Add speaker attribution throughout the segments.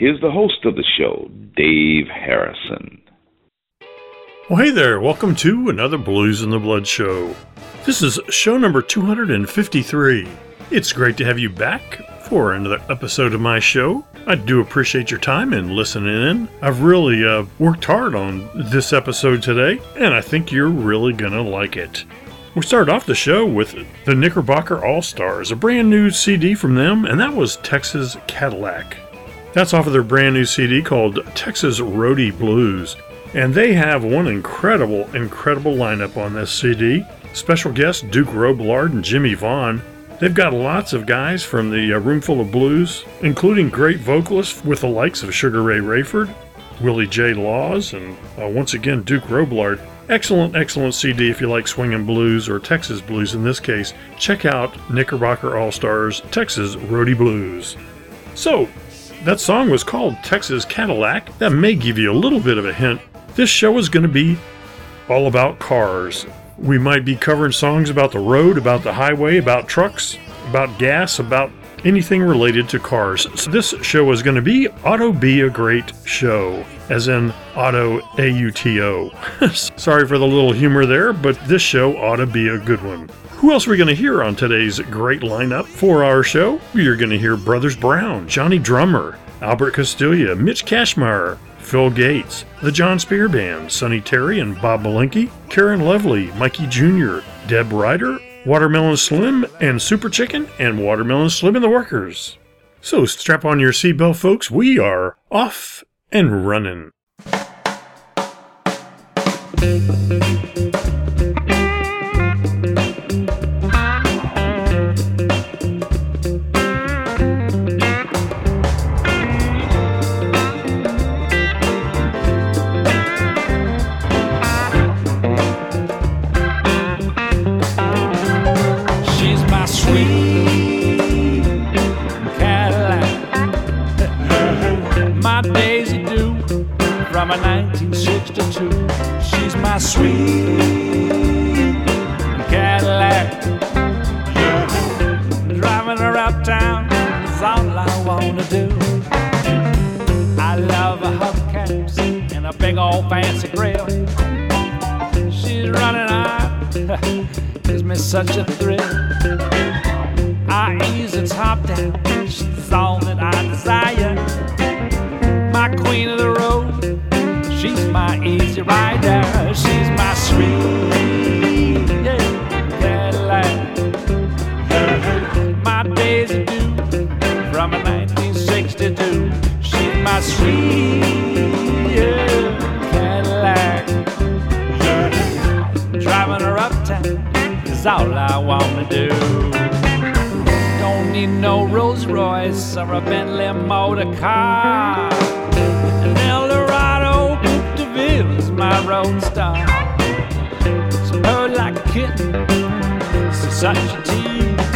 Speaker 1: Here's the host of the show, Dave Harrison.
Speaker 2: Well, hey there. Welcome to another Blues in the Blood show. This is show number 253. It's great to have you back for another episode of my show. I do appreciate your time and listening in. I've really uh, worked hard on this episode today, and I think you're really going to like it. We started off the show with the Knickerbocker All Stars, a brand new CD from them, and that was Texas Cadillac. That's off of their brand new CD called Texas Rhody Blues. And they have one incredible, incredible lineup on this CD. Special guests Duke Robillard and Jimmie Vaughan. They've got lots of guys from the uh, Roomful of Blues, including great vocalists with the likes of Sugar Ray Rayford, Willie J. Laws, and uh, once again Duke Robillard. Excellent, excellent CD if you like swinging blues or Texas blues in this case. Check out Knickerbocker All Stars Texas Rhody Blues. So, that song was called Texas Cadillac. That may give you a little bit of a hint. This show is going to be all about cars. We might be covering songs about the road, about the highway, about trucks, about gas, about anything related to cars. So this show is going to be Auto Be a Great Show, as in Auto A U T O. Sorry for the little humor there, but this show ought to be a good one. Who else are we going to hear on today's great lineup for our show? You're going to hear Brothers Brown, Johnny Drummer, Albert Castiglia, Mitch Kashmar, Phil Gates, the Jon Spear Band, Sonny Terry and Bob Malenky, Karen Lovely, Mikey Jr., Deb Ryder, Watermelon Slim and Super Chikan, and Watermelon Slim and the Workers. So strap on your seatbelt, folks. We are off and running.
Speaker 3: 1962. She's my sweet Cadillac. Driving her uptown is all I wanna do. I love her hubcaps and a big old fancy grill. She's running hot. gives me such a thrill. I ease the top down, my easy rider. She's my sweet Cadillac. My Daisy Doo from 1962. She's my sweet Cadillac. Driving her uptown is all I wanna do. Don't need no Rolls Royce or a Bentley motor car. My road star. She purred like a kitten, she's such a tease.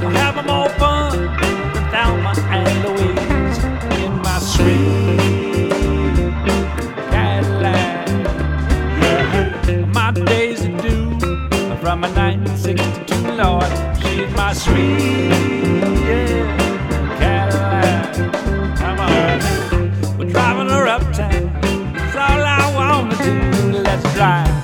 Speaker 3: We'll have more fun with Thelma and Louise in my sweet Cadillac. My Daisy Doo from a 1962 Lord. She's my sweet yeah, drive.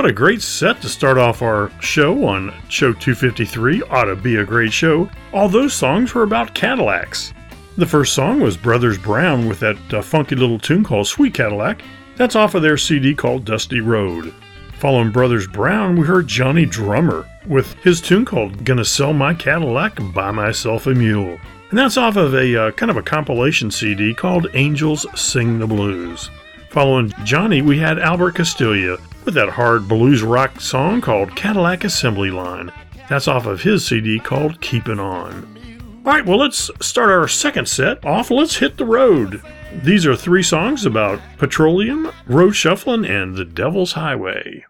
Speaker 2: What a great set to start off our show on show 253. Ought to be a great show. All those songs were about Cadillacs. The first song was Brothers Brown with that uh, funky little tune called Sweet Cadillac. That's off of their CD called Dusty Road. Following Brothers Brown, we heard Johnny Drummer with his tune called Gonna Sell My Cadillac and Buy Myself a Mule. And that's off of a uh, kind of a compilation CD called Angels Sing the Blues. Following Johnny, we had Albert Castiglia with that hard blues rock song called Cadillac Assembly Line. That's off of his CD called Keepin' On.
Speaker 4: All right, well, let's start our second set off. Let's hit the road. These are three songs about petroleum, road shuffling, and the Devil's Highway.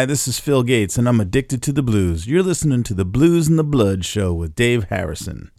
Speaker 5: Hi, this is Phil Gates, and I'm addicted to the blues. You're listening to the Blues and the Blood show with Dave Harrison.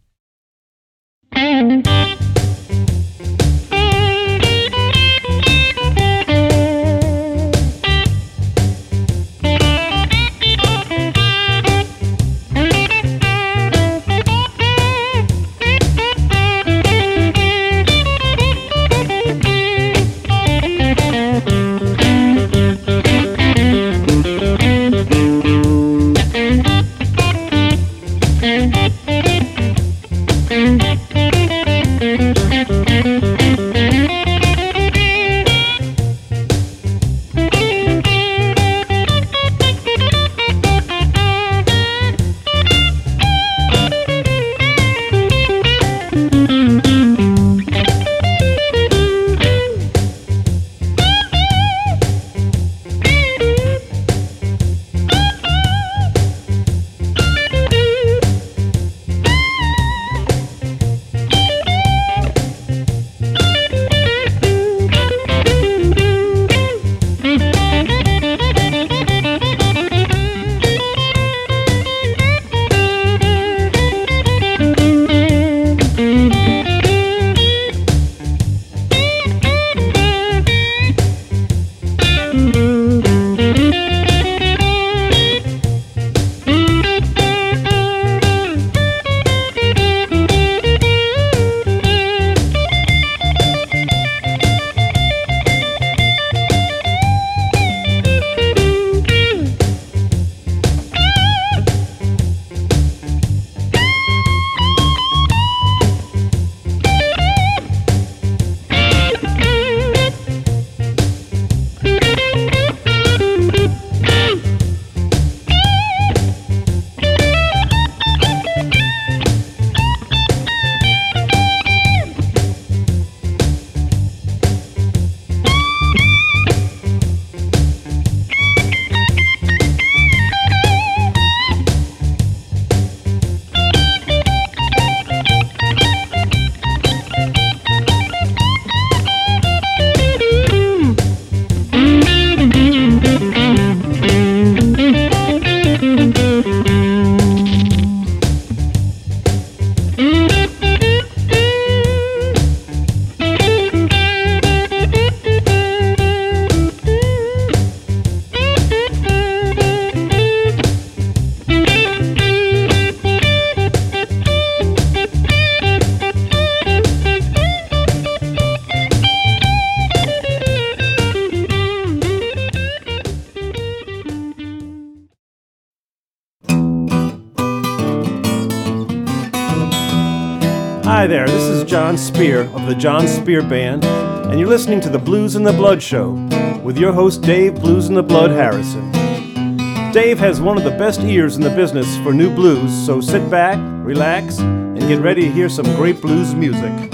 Speaker 6: Spear of the Jon Spear Band, and you're listening to the Blues in the Blood Show with your host Dave Blues in the Blood Harrison. Dave has one of the best ears in the business for new blues, so sit back, relax, and get ready to hear some great blues music.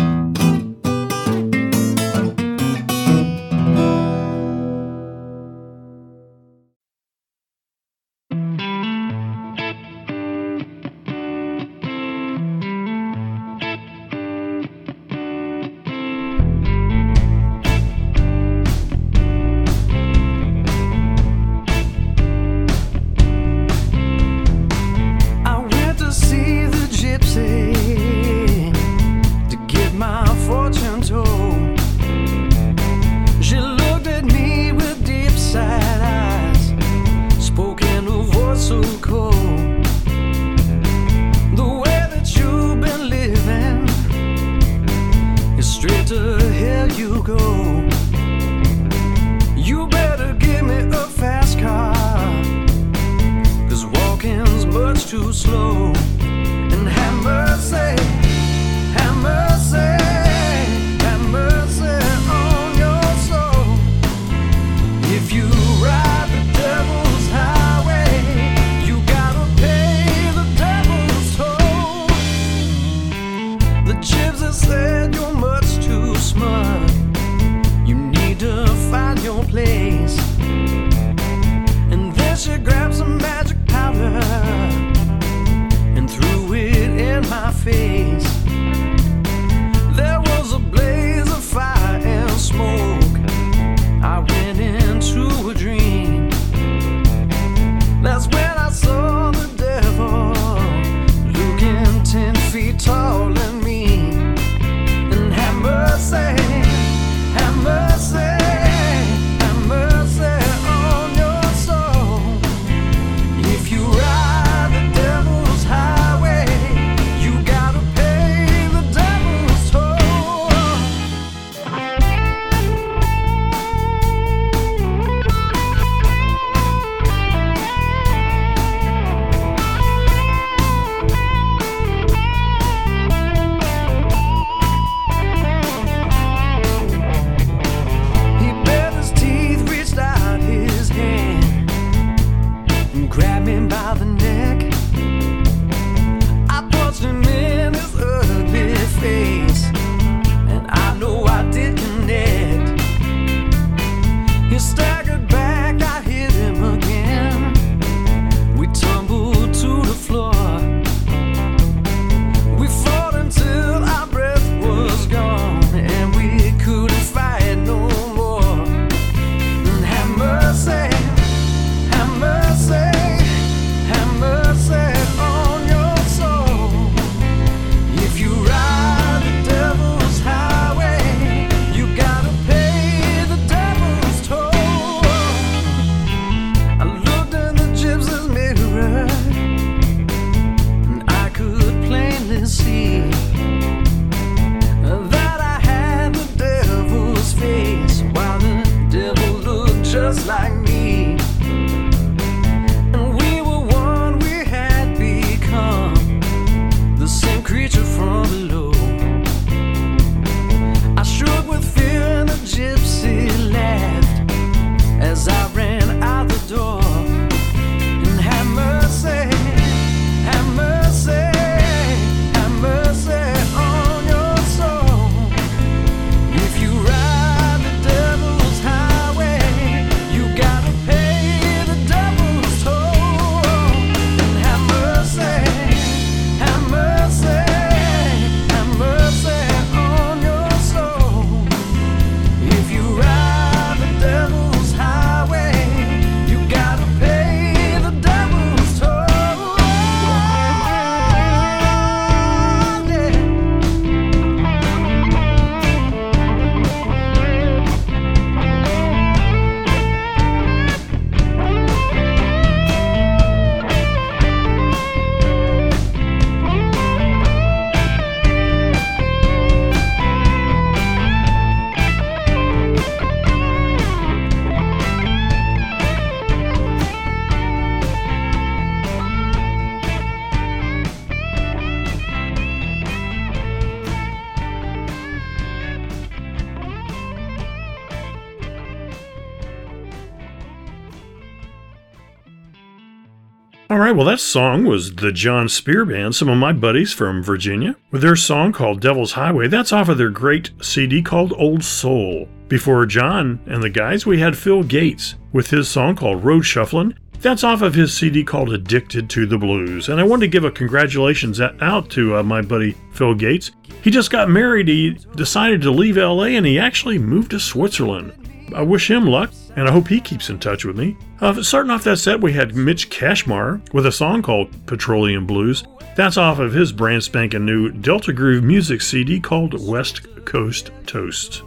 Speaker 2: Well, that song was the Jon Spear Band, some of my buddies from Virginia, with their song called Devil's Highway. That's off of their great CD called Old Soul. Before Jon and the guys, we had Phil Gates with his song called Road Shufflin'. That's off of his CD called Addicted to the Blues. And I wanted to give a congratulations out to uh, my buddy Phil Gates. He just got married. He decided to leave LA and he actually moved to Switzerland. I wish him luck, and I hope he keeps in touch with me. Uh, starting off that set, we had Mitch Kashmar with a song called Petroleum Blues. That's off of his brand spanking new Delta Groove music CD called West Coast Toast.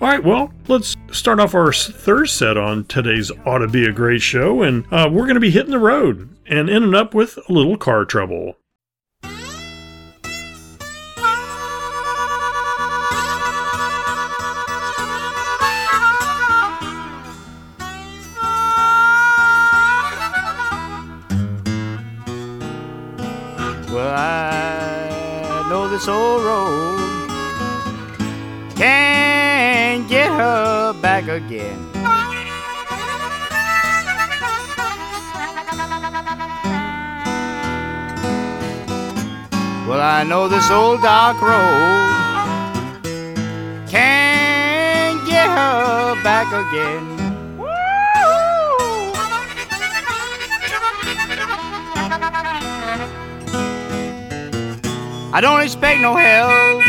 Speaker 2: All right, well, let's start off our third set on today's Ought to Be a Great Show, and uh, we're going to be hitting the road and ending up with a little car trouble.
Speaker 7: This road can't get her back again. Well, I know this old dark road can't get her back again. I don't expect no help.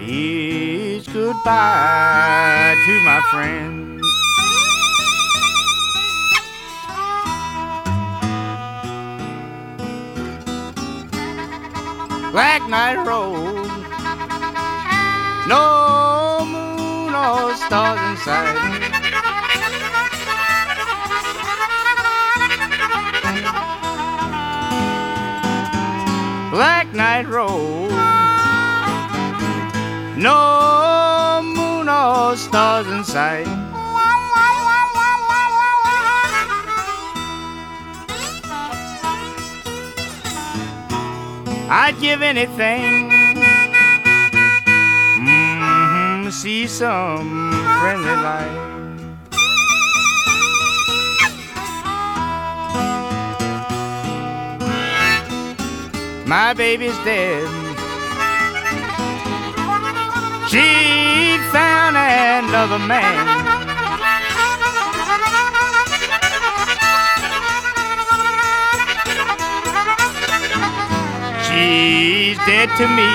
Speaker 7: It's goodbye to my friends. Black Night Road, no moon or stars in sight. Black Night Road. No moon or stars in sight. I'd give anything mm, to see some friendly light. My baby's dead. She found another man. She's dead to me.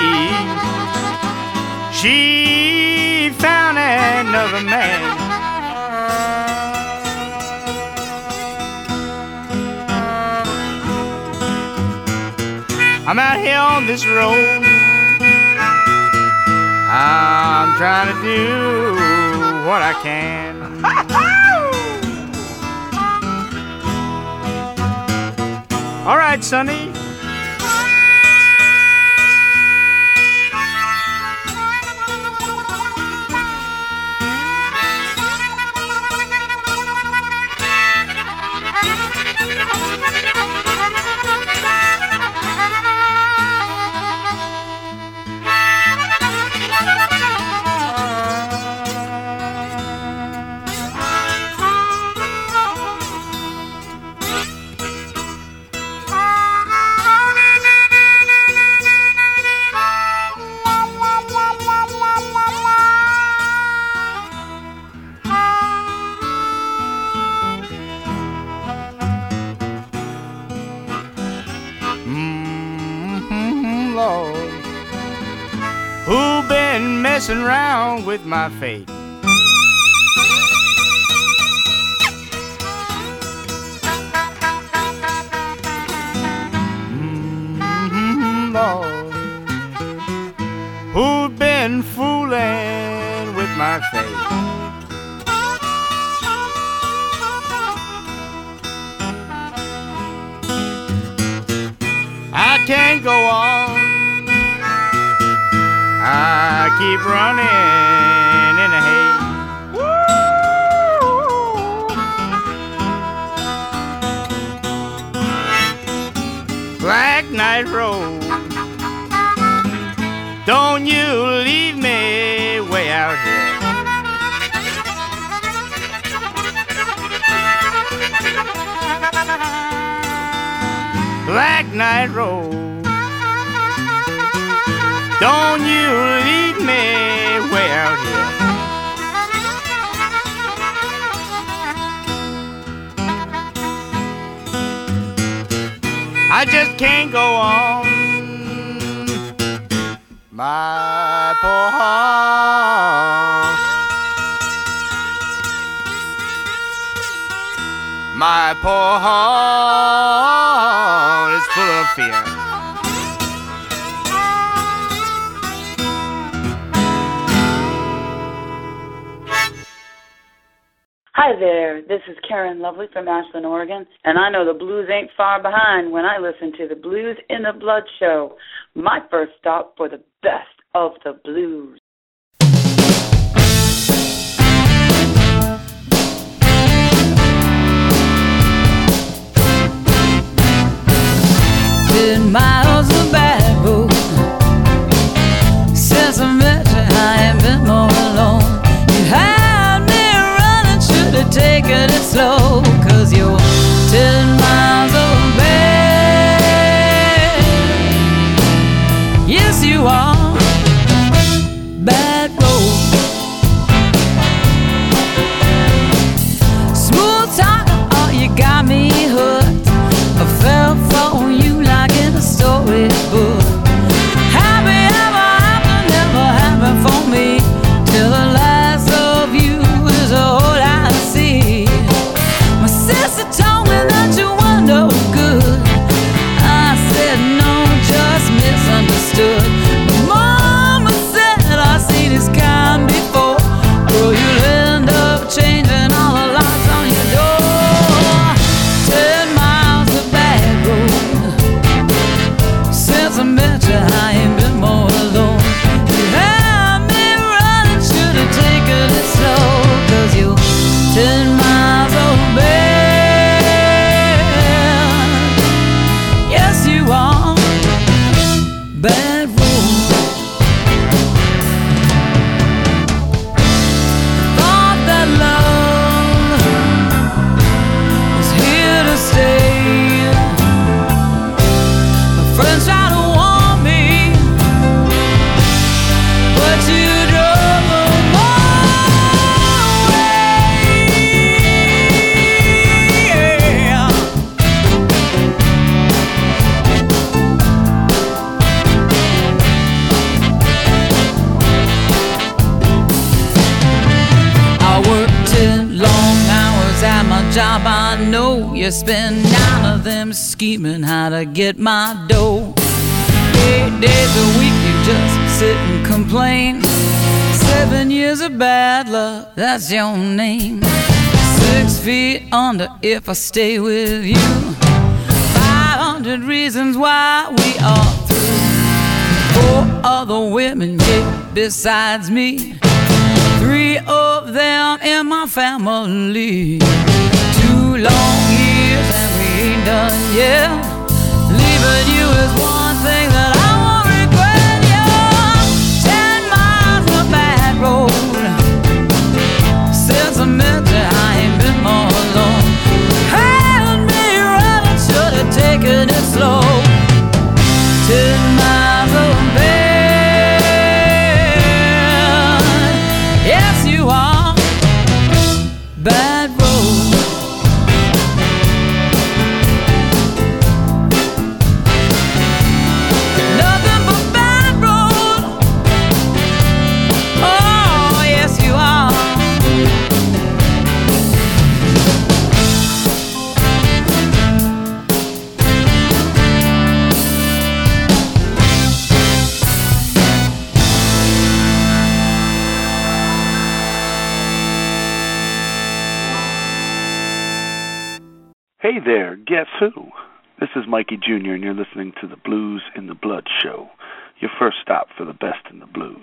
Speaker 7: She found another man. I'm out here on this road. I'm trying to do what I can. All right, Sonny. My fate? midnight road. Don't you leave me way out here. Black night road. Don't you leave me way out here. I just can't go on. My poor heart. My poor heart
Speaker 8: Hi there, this is Karen Lovely from Ashland, Oregon, and I know the blues ain't far behind when I listen to the Blues in the Blood show, my first stop for the best of the blues.
Speaker 9: Ten miles of bad. Since I met you, I ain't been more slow. Cause you're ten that's your name. Six feet under if I stay with you. Five hundred reasons why we are through. Four other women, yeah, besides me. Three of them in my family. Two long years and we ain't done yet. Leaving you is one thing that I
Speaker 1: Mikey Jr., and you're listening to the Blues in the Blood Show, your first stop for the best in the blues.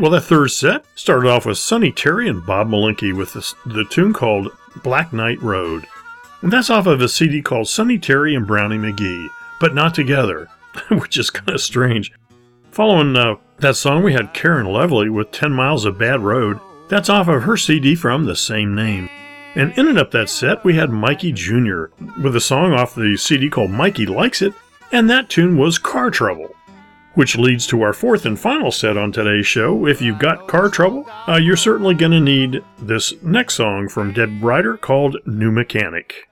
Speaker 2: Well, that third set started off with Sonny Terry and Bob Malenky with the, the tune called Black Night Road. And that's off of a CD called Sonny Terry and Brownie McGhee, but not together, which is kind of strange. Following uh, that song, we had Karen Lovely with 10 Miles of Bad Road. That's off of her CD from the same name. And ending up that set, we had Mikey Jr. with a song off the CD called Mikey Likes It, and that tune was Car Trouble. Which leads to our fourth and final set on today's show. If you've got car trouble, uh, you're certainly going to need this next song from Deb Ryder called New Mechanic.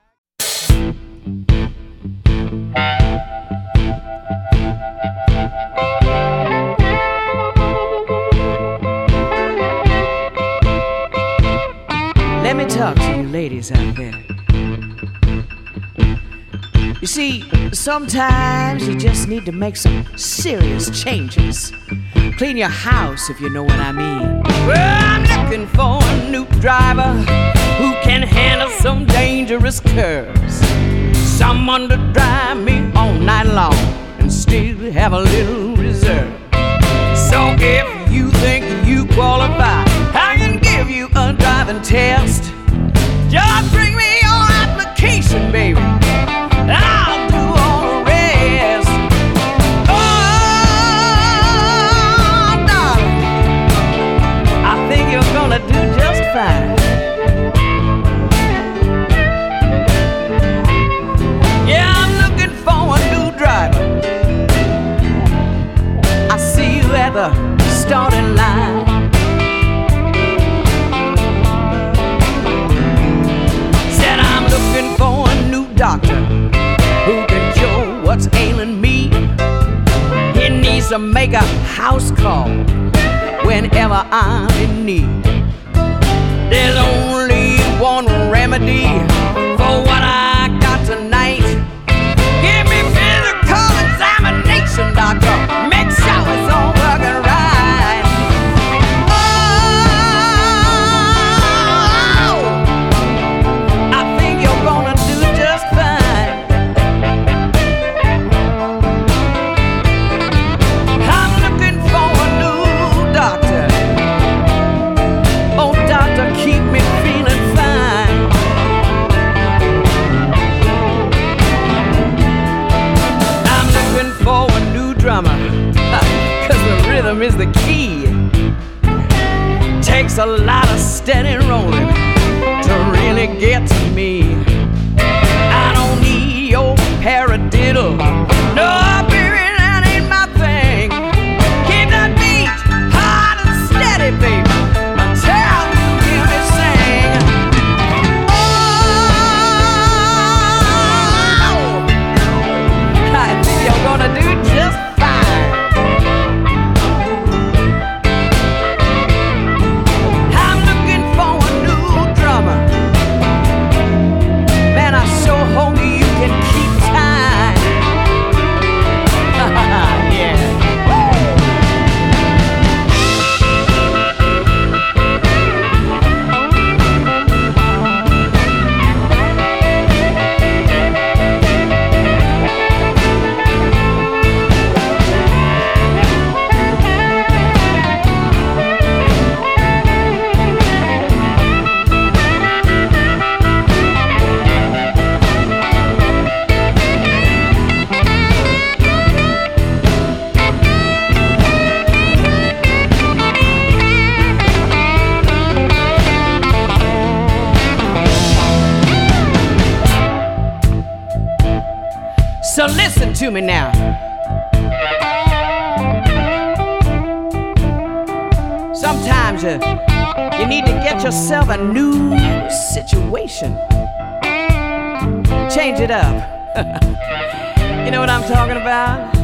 Speaker 10: Let me talk to you ladies out there. You see, sometimes you just need to make some serious changes. Clean your house, if you know what I mean. Well, I'm looking for a new driver who can handle some dangerous curves. Someone to drive me all night long and still have a little reserve. So if you think you qualify, I can give you a driving test. Just bring me your application, baby. Starting line. Said I'm looking for a new doctor who can cure what's ailing me. He needs to make a house call whenever I'm in need. There's only one remedy for what I Takes a lot of steady rolling to really get to me. Yourself a new situation. Change it up. you know what I'm talking about?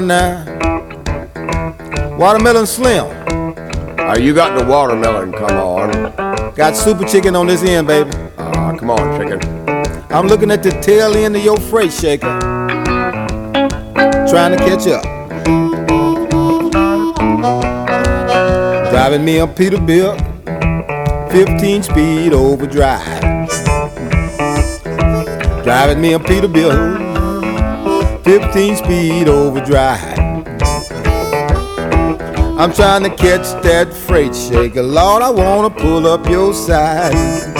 Speaker 11: 119. Watermelon Slim.
Speaker 12: Uh, you got the watermelon, come on.
Speaker 11: Got Super Chikan on this end, baby.
Speaker 12: Ah, uh, come on, Chikan.
Speaker 11: I'm looking at the tail end of your freight shaker. Trying to catch up. Driving me a Peterbilt, 15 speed overdrive. Driving me a Peterbilt. 15 speed overdrive. I'm trying to catch that freight shaker. Lord, I wanna pull up your side.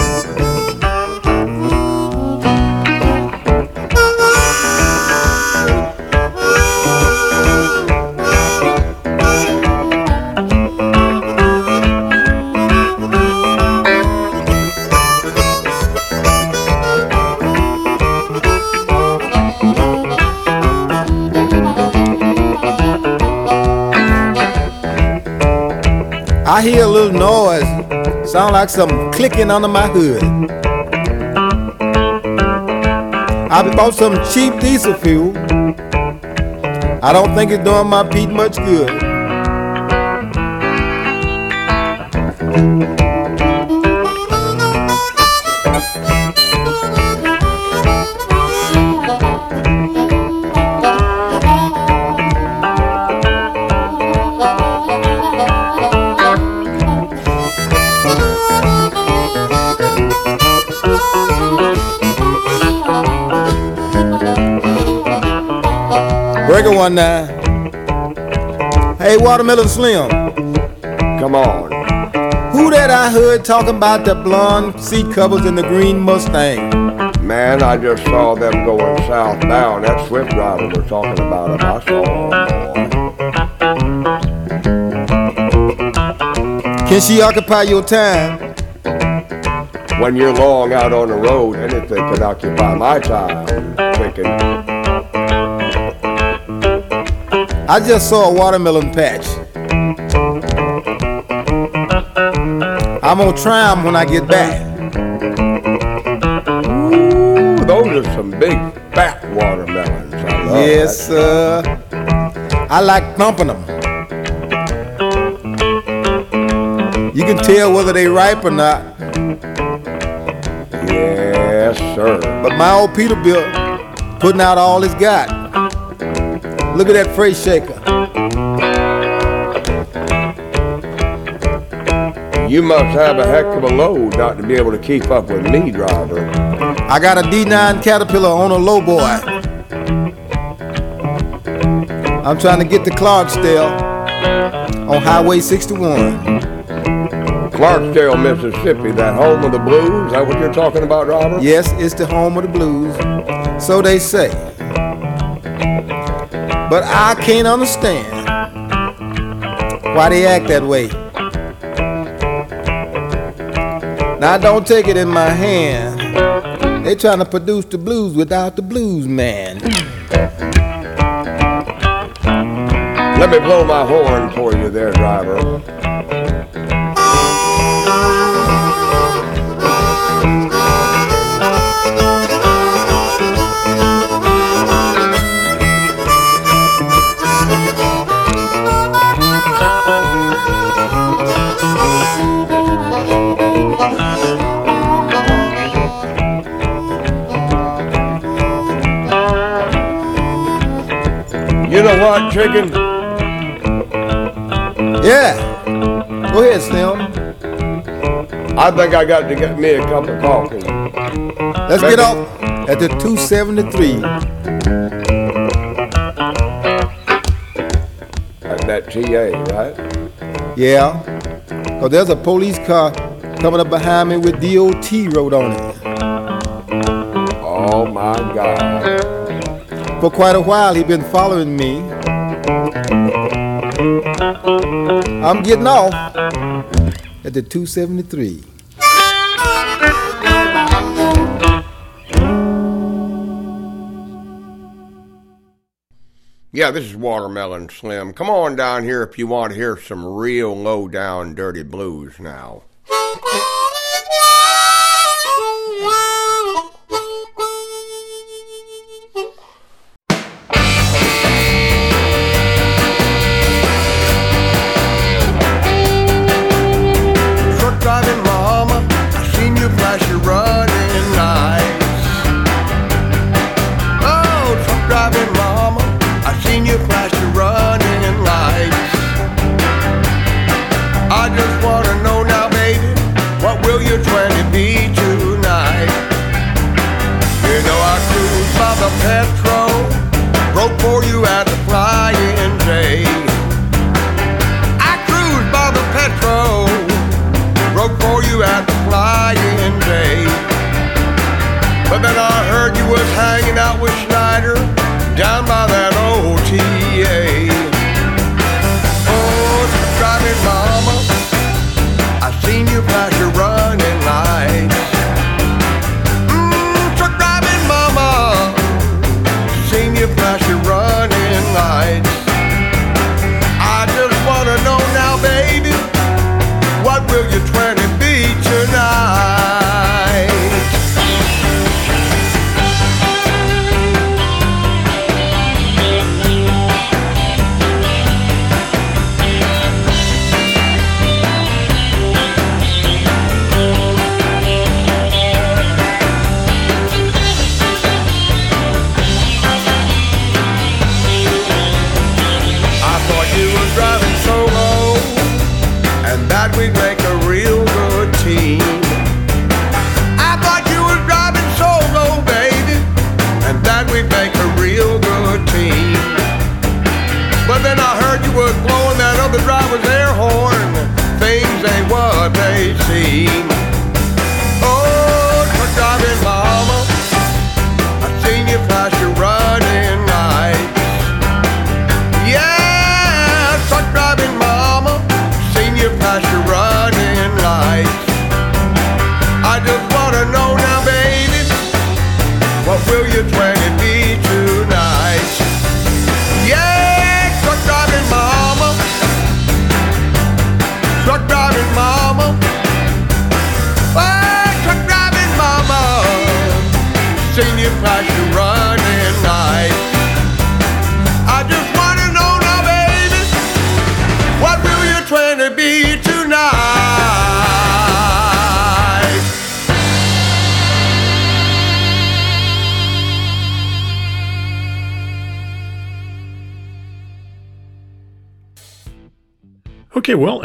Speaker 11: I hear a little noise, sound like some clicking under my hood. I bought some cheap diesel fuel. I don't think it's doing my Pete much good. Breaker one now. Hey, Watermelon Slim.
Speaker 12: Come on.
Speaker 11: Who that I heard talking about the blonde seat covers in the green Mustang?
Speaker 12: Man, I just saw them going southbound. That Swift driver we're talking about him. I saw
Speaker 11: Can she occupy your time?
Speaker 12: When you're long out on the road, anything can occupy my time. Chikan.
Speaker 11: I just saw a watermelon patch. I'm gonna try 'em when I get back.
Speaker 12: Ooh, those are some big fat watermelons. I love
Speaker 11: Yes, sir. I like thumping them. You can tell whether they ripe or not.
Speaker 12: Yes, sir.
Speaker 11: But my old Peterbilt putting out all it's got. Look at that freight shaker.
Speaker 12: You must have a heck of a load not to be able to keep up with me, driver.
Speaker 11: I got a D9 Caterpillar on a low boy. I'm trying to get to Clarksdale on Highway 61.
Speaker 12: Clarksdale, Mississippi, that home of the blues. Is that what you're talking about, driver?
Speaker 11: Yes, it's the home of the blues. So they say. But I can't understand why they act that way. Now don't take it in my hand. They trying to produce the blues without the blues man.
Speaker 12: Let me blow my horn for you there, driver. Know what, Chikan?
Speaker 11: Yeah. Go ahead, Slim.
Speaker 12: I think I got to get me a cup of coffee.
Speaker 11: Let's get off at the 273.
Speaker 12: At that TA, right?
Speaker 11: Yeah. Cause there's a police car coming up behind me with DOT wrote on it.
Speaker 12: Oh my God.
Speaker 11: For quite a while, he been following me. I'm getting off at the 273.
Speaker 12: Yeah, this is Watermelon Slim. Come on down here if you want to hear some real low down dirty blues now.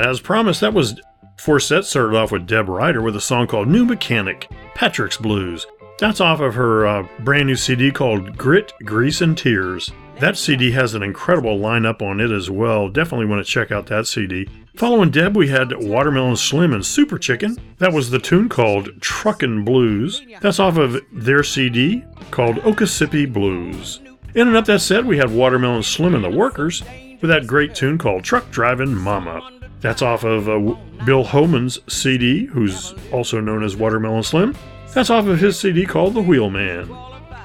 Speaker 2: As promised, that was four sets started off with Deb Ryder with a song called New Mechanic, Patrick's Blues. That's off of her uh, brand new CD called Grit, Grease, and Tears. That CD has an incredible lineup on it as well. Definitely want to check out that CD. Following Deb, we had Watermelon Slim and Super Chikan. That was the tune called Truckin' Blues. That's off of their CD called Okiesippi Blues. In and up that set, we had Watermelon Slim and the Workers with that great tune called Truck Driving Mama. That's off of uh, Bill Homans' CD, who's also known as Watermelon Slim. That's off of his CD called The Wheelman.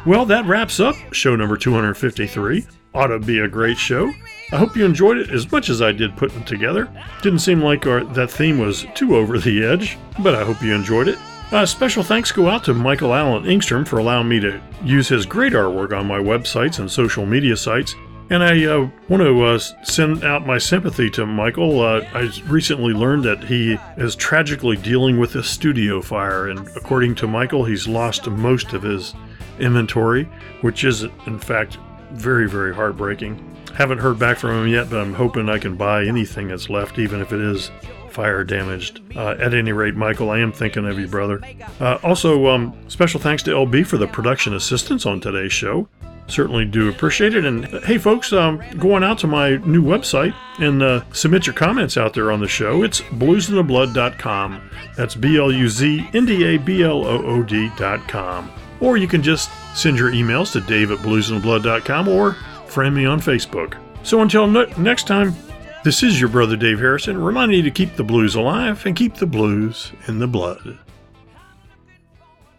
Speaker 2: Well, that wraps up show number 253. Ought to be a great show. I hope you enjoyed it as much as I did putting it together. Didn't seem like our, that theme was too over the edge, but I hope you enjoyed it. Special thanks go out to Michael Allen Engstrom for allowing me to use his great artwork on my websites and social media sites. And I uh, want to uh, send out my sympathy to Michael. Uh, I recently learned that he is tragically dealing with a studio fire, and according to Michael, he's lost most of his inventory, which is, in fact, very, very heartbreaking. Haven't heard back from him yet, but I'm hoping I can buy anything that's left, even if it is fire damaged. Uh, at any rate, Michael, I am thinking of you, brother. Uh, also, um, special thanks to LB for the production assistance on today's show. Certainly do appreciate it. And hey, folks, um, going out to my new website and uh, submit your comments out there on the show. It's bluzndablood.com. That's B L U Z N D A B L O O D.com. Or you can just send your emails to dave at bluzndablood.com or friend me on Facebook. So until ne- next time, this is your brother Dave Harrison reminding you to keep the blues alive and keep the blues in the blood.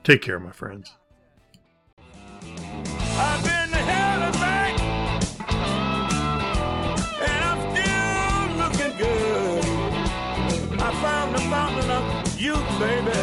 Speaker 2: Take care, my friends.
Speaker 1: I've been to hell and back, and I'm still looking good. I found the fountain of youth, baby.